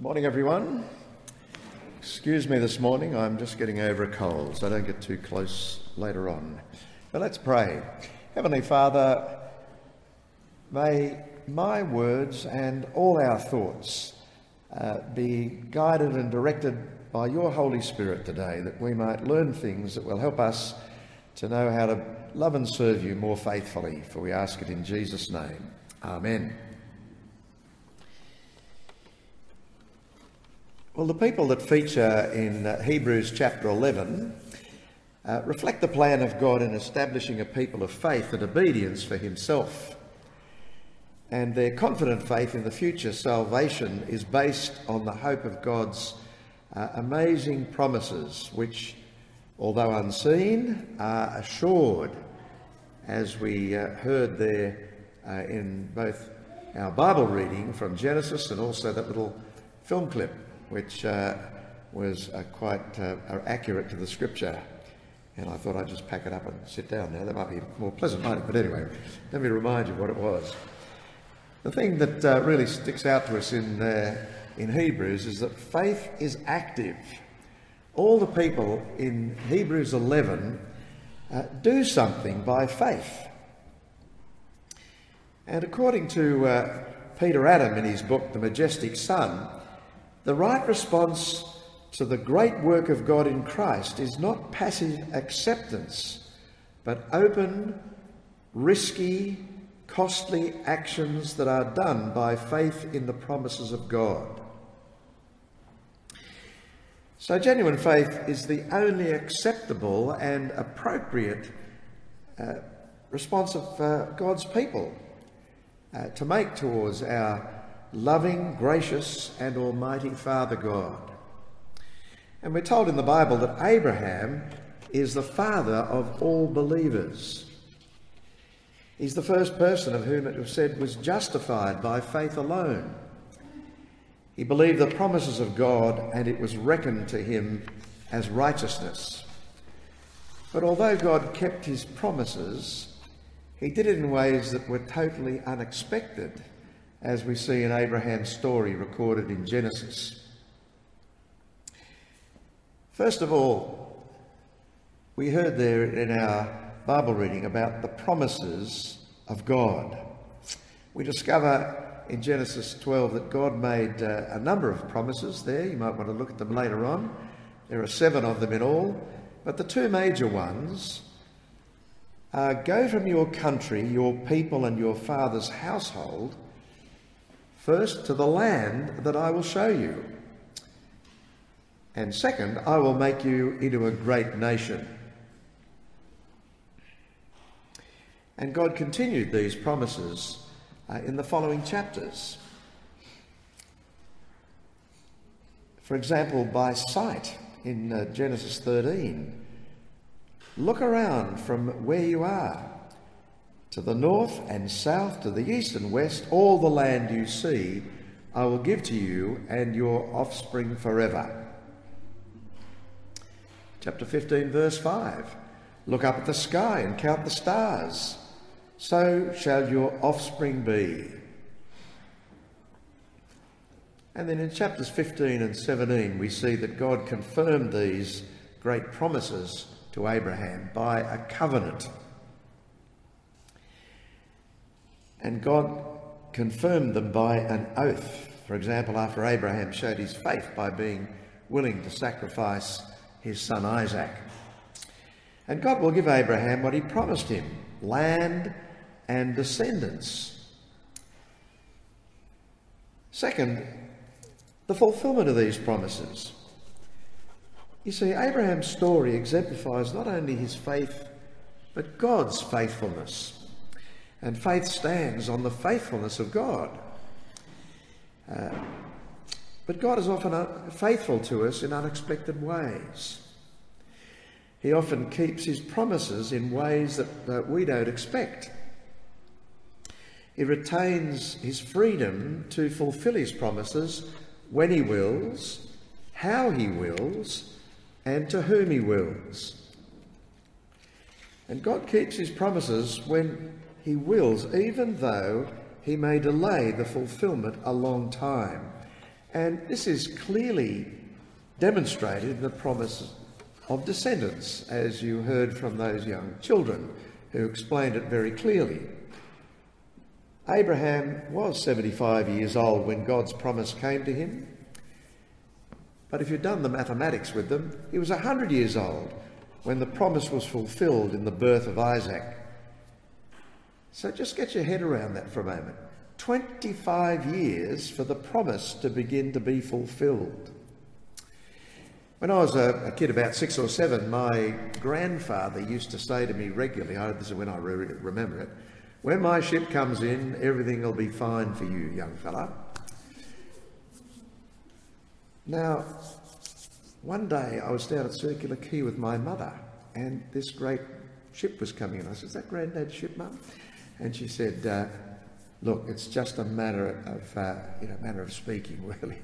Morning, everyone. Excuse me this morning, I'm just getting over a cold, so I don't get too close later on. But let's pray. Heavenly Father, may my words and all our thoughts uh, be guided and directed by your Holy Spirit today, that we might learn things that will help us to know how to love and serve you more faithfully. For we ask it in Jesus' name. Amen. Well, the people that feature in uh, Hebrews chapter 11 uh, reflect the plan of God in establishing a people of faith and obedience for Himself. And their confident faith in the future salvation is based on the hope of God's uh, amazing promises, which, although unseen, are assured, as we uh, heard there uh, in both our Bible reading from Genesis and also that little film clip which uh, was uh, quite uh, accurate to the scripture. And I thought I'd just pack it up and sit down now. That might be more pleasant, might it? But anyway, let me remind you what it was. The thing that uh, really sticks out to us in, uh, in Hebrews is that faith is active. All the people in Hebrews 11 uh, do something by faith. And according to Peter Adam in his book, The Majestic Son, the right response to the great work of God in Christ is not passive acceptance, but open, risky, costly actions that are done by faith in the promises of God. So, genuine faith is the only acceptable and appropriate uh, response of uh, God's people uh, to make towards our loving, gracious, and almighty Father God. And we're told in the Bible that Abraham is the father of all believers. He's the first person of whom it was said was justified by faith alone. He believed the promises of God and it was reckoned to him as righteousness. But although God kept his promises, he did it in ways that were totally unexpected as we see in Abraham's story recorded in Genesis. First of all, we heard there in our Bible reading about the promises of God. We discover in Genesis 12 that God made uh, a number of promises there. You might want to look at them later on. There are seven of them in all. But the two major ones are go from your country, your people, and your father's household First, to the land that I will show you. And second, I will make you into a great nation. And God continued these promises uh, in the following chapters. For example, by sight in uh, Genesis 13. Look around from where you are to the north and south, to the east and west, all the land you see, I will give to you and your offspring forever. Chapter 15, verse 5. Look up at the sky and count the stars. So shall your offspring be. And then in chapters 15 and 17, we see that God confirmed these great promises to Abraham by a covenant. And God confirmed them by an oath. For example, after Abraham showed his faith by being willing to sacrifice his son Isaac. And God will give Abraham what he promised him land and descendants. Second, the fulfillment of these promises. You see, Abraham's story exemplifies not only his faith, but God's faithfulness. And faith stands on the faithfulness of God. Uh, but God is often uh, faithful to us in unexpected ways. He often keeps his promises in ways that, that we don't expect. He retains his freedom to fulfill his promises when he wills, how he wills, and to whom he wills. And God keeps his promises when he wills, even though he may delay the fulfillment a long time. And this is clearly demonstrated in the promise of descendants, as you heard from those young children who explained it very clearly. Abraham was 75 years old when God's promise came to him. But if you've done the mathematics with them, he was 100 years old when the promise was fulfilled in the birth of Isaac. So just get your head around that for a moment. 25 years for the promise to begin to be fulfilled. When I was a, a, kid, about six or seven, my grandfather used to say to me regularly, oh, this is when I re- remember it, when my ship comes in, everything will be fine for you, young fella. Now, one day I was down at Circular Quay with my mother, and this great ship was coming in. I said, Is that Granddad's ship, Mum? And she said, uh, Look, it's just a matter of, uh, you know, matter of speaking, really.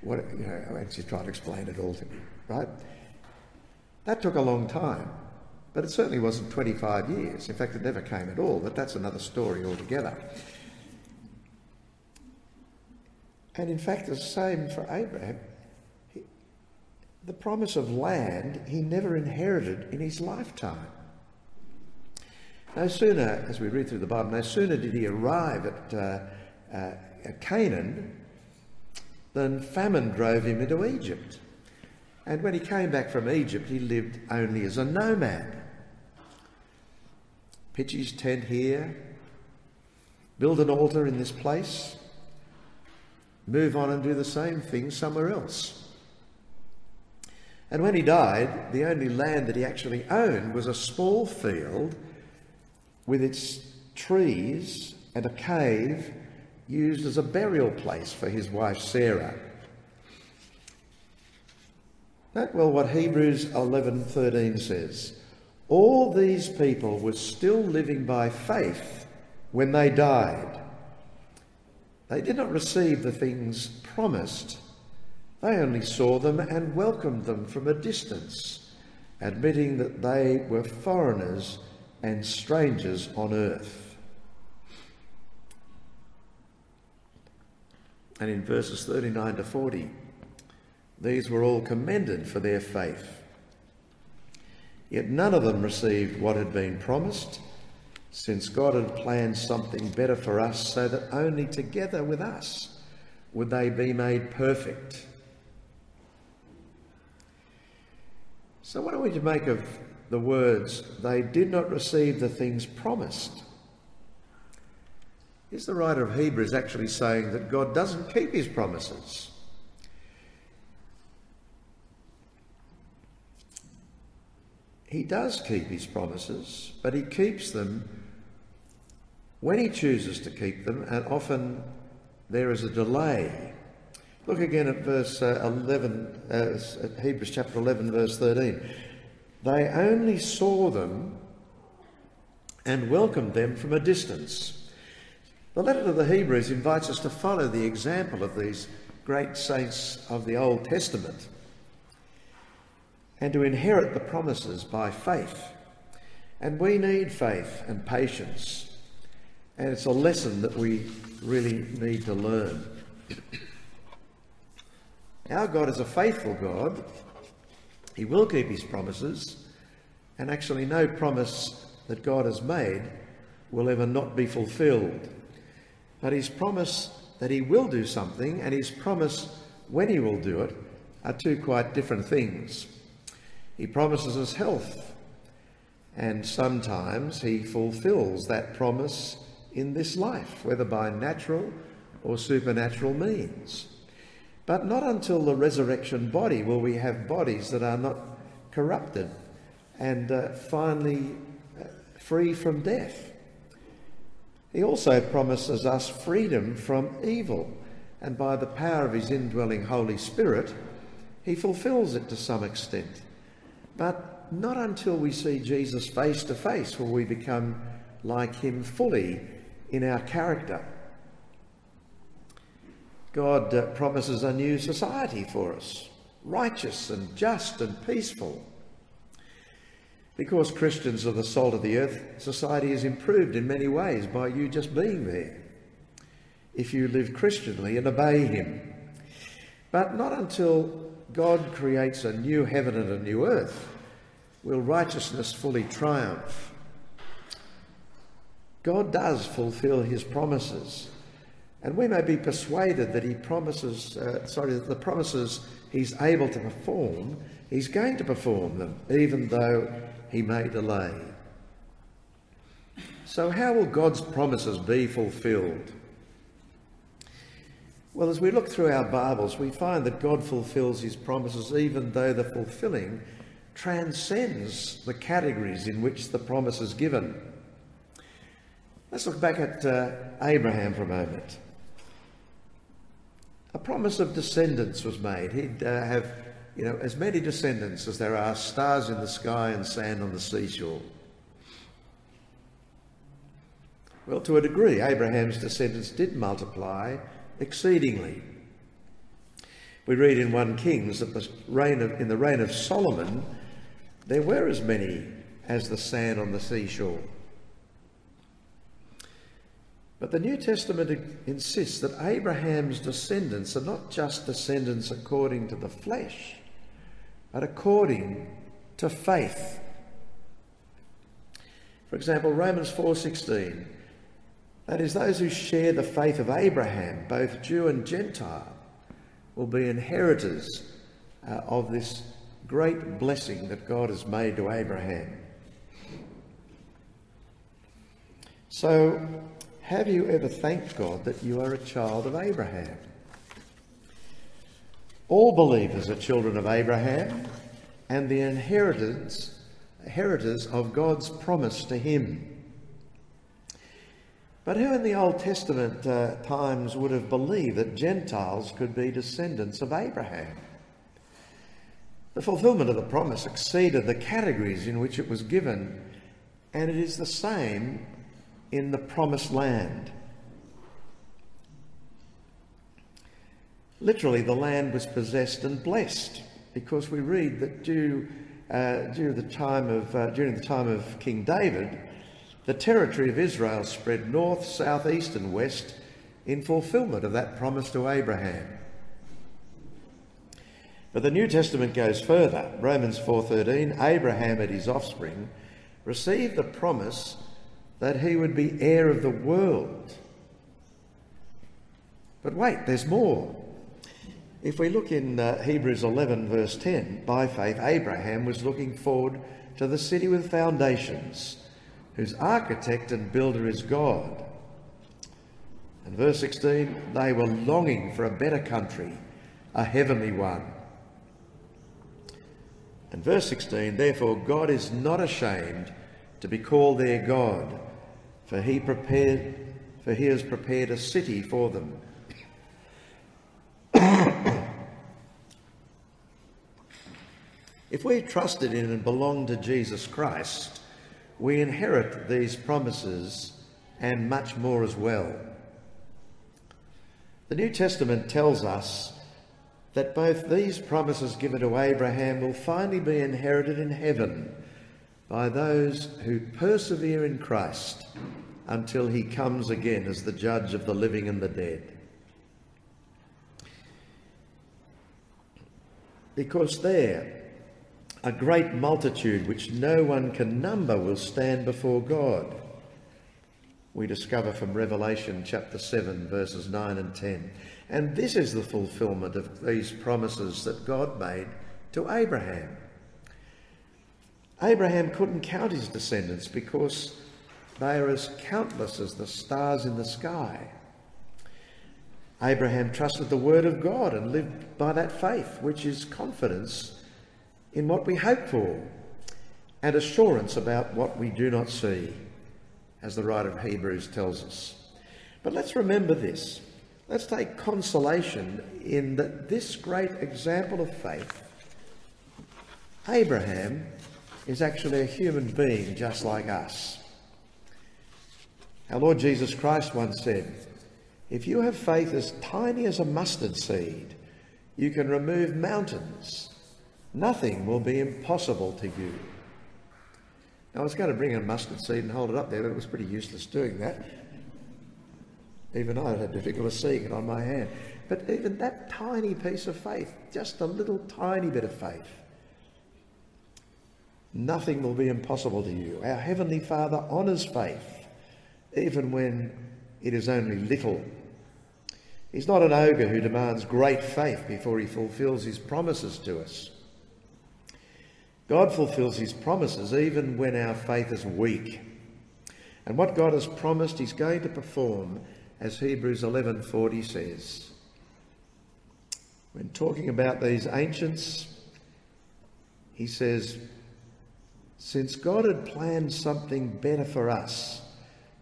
What, you know, and she tried to explain it all to me, right? That took a long time, but it certainly wasn't 25 years. In fact, it never came at all, but that's another story altogether. And in fact, the same for Abraham. He, the promise of land he never inherited in his lifetime. No sooner, as we read through the Bible, no sooner did he arrive at, uh, uh, Canaan than famine drove him into Egypt. And when he came back from Egypt, he lived only as a nomad. Pitch his tent here, build an altar in this place, move on and do the same thing somewhere else. And when he died, the only land that he actually owned was a small field with its trees and a cave used as a burial place for his wife Sarah. Note well what Hebrews 11:13 says. All these people were still living by faith when they died. They did not receive the things promised. They only saw them and welcomed them from a distance, admitting that they were foreigners and strangers on earth. and in verses 39 to 40, these were all commended for their faith. Yet none of them received what had been promised, since God had planned something better for us, so that only together with us would they be made perfect. So, what are we to make of the words, they did not receive the things promised? Is the writer of Hebrews actually saying that God doesn't keep his promises? He does keep his promises, but he keeps them when he chooses to keep them, and often there is a delay. Look again at verse uh, 11, uh, Hebrews chapter 11, verse 13. They only saw them and welcomed them from a distance. The letter to the Hebrews invites us to follow the example of these great saints of the Old Testament and to inherit the promises by faith. And we need faith and patience, and it's a lesson that we really need to learn. Our God is a faithful God. He will keep his promises, and actually, no promise that God has made will ever not be fulfilled. But his promise that he will do something and his promise when he will do it are two quite different things. He promises us health, and sometimes he fulfills that promise in this life, whether by natural or supernatural means. But not until the resurrection body will we have bodies that are not corrupted and uh, finally uh, free from death. He also promises us freedom from evil, and by the power of his indwelling Holy Spirit, he fulfills it to some extent. But not until we see Jesus face to face will we become like him fully in our character. God uh, promises a new society for us, righteous and just and peaceful. Because Christians are the salt of the earth, society is improved in many ways by you just being there. If you live Christianly and obey Him. But not until God creates a new heaven and a new earth will righteousness fully triumph. God does fulfill his promises. And we may be persuaded that he promises, uh, sorry, that the promises he's able to perform, he's going to perform them, even though he may delay. So, how will God's promises be fulfilled? Well, as we look through our Bibles, we find that God fulfills his promises even though the fulfilling transcends the categories in which the promise is given. Let's look back at uh, Abraham for a moment. A promise of descendants was made. He'd uh, have, you know, as many descendants as there are stars in the sky and sand on the seashore. Well, to a degree, Abraham's descendants did multiply exceedingly. We read in 1 Kings that the reign of, in the reign of Solomon, there were as many as the sand on the seashore. But the New Testament insists that Abraham's descendants are not just descendants according to the flesh, but according to faith. For example, Romans 4:16 that is those who share the faith of Abraham, both Jew and Gentile, will be inheritors uh, of this great blessing that God has made to Abraham. So have you ever thanked God that you are a child of Abraham? All believers are children of Abraham and the inheritors, of God's promise to him. But who in the Old Testament uh, times would have believed that Gentiles could be descendants of Abraham? The fulfillment of the promise exceeded the categories in which it was given, and it is the same in the promised land. Literally, the land was possessed and blessed because we read that due, uh, during, the time of, uh, during the time of King David, the territory of Israel spread north, south, east, and west in fulfillment of that promise to Abraham. But the New Testament goes further. Romans 4:13, Abraham and his offspring received the promise that he would be heir of the world. But wait, there's more. If we look in uh, Hebrews 11, verse 10, by faith, Abraham was looking forward to the city with foundations, whose architect and builder is God. And verse 16, they were longing for a better country, a heavenly one. And verse 16, therefore God is not ashamed to be called their God for he prepared for he has prepared a city for them. if we trusted in and belong to Jesus Christ, we inherit these promises and much more as well. The New Testament tells us that both these promises given to Abraham will finally be inherited in heaven by those who persevere in Christ until he comes again as the judge of the living and the dead. Because there, a great multitude which no one can number will stand before God. We discover from Revelation chapter 7, verses 9 and 10. And this is the fulfillment of these promises that God made to Abraham. Abraham couldn't count his descendants because they are as countless as the stars in the sky. Abraham trusted the word of God and lived by that faith, which is confidence in what we hope for and assurance about what we do not see, as the writer of Hebrews tells us. But let's remember this. Let's take consolation in that this great example of faith, Abraham, is actually a human being just like us. Our Lord Jesus Christ once said, If you have faith as tiny as a mustard seed, you can remove mountains. Nothing will be impossible to you. Now, I was going to bring a mustard seed and hold it up there, but it was pretty useless doing that. Even I had difficulty seeing it on my hand. but even that tiny piece of faith, just a little tiny bit of faith, nothing will be impossible to you. Our Heavenly Father honours faith, even when it is only little. He's not an ogre who demands great faith before he fulfills his promises to us. God fulfills his promises even when our faith is weak. And what God has promised he's going to perform, as Hebrews 11:40 says. When talking about these ancients, he says, since God had planned something better for us,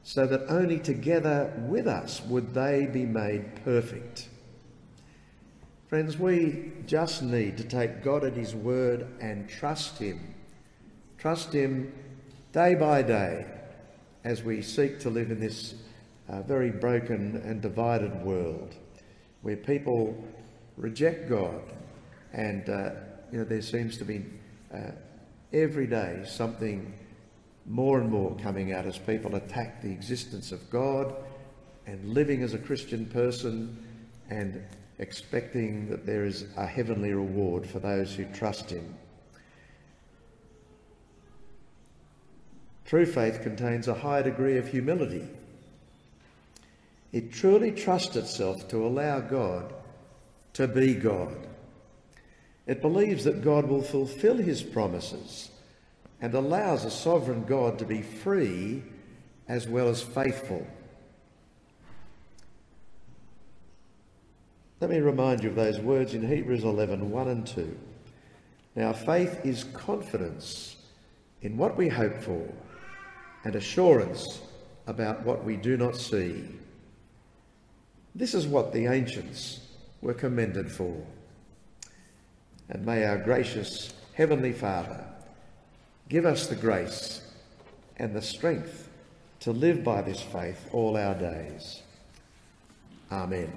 so that only together with us would they be made perfect. Friends, we just need to take God at His word and trust Him. Trust Him day by day as we seek to live in this uh, very broken and divided world where people reject God and uh, you know there seems to be uh, every day something more and more coming out as people attack the existence of God and living as a Christian person and expecting that there is a heavenly reward for those who trust Him. True faith contains a high degree of humility. It truly trusts itself to allow God to be God. It believes that God will fulfill his promises and allows a sovereign God to be free as well as faithful. Let me remind you of those words in Hebrews 11 1 and 2. Now, faith is confidence in what we hope for and assurance about what we do not see. This is what the ancients were commended for. And may our gracious Heavenly Father give us the grace and the strength to live by this faith all our days. Amen.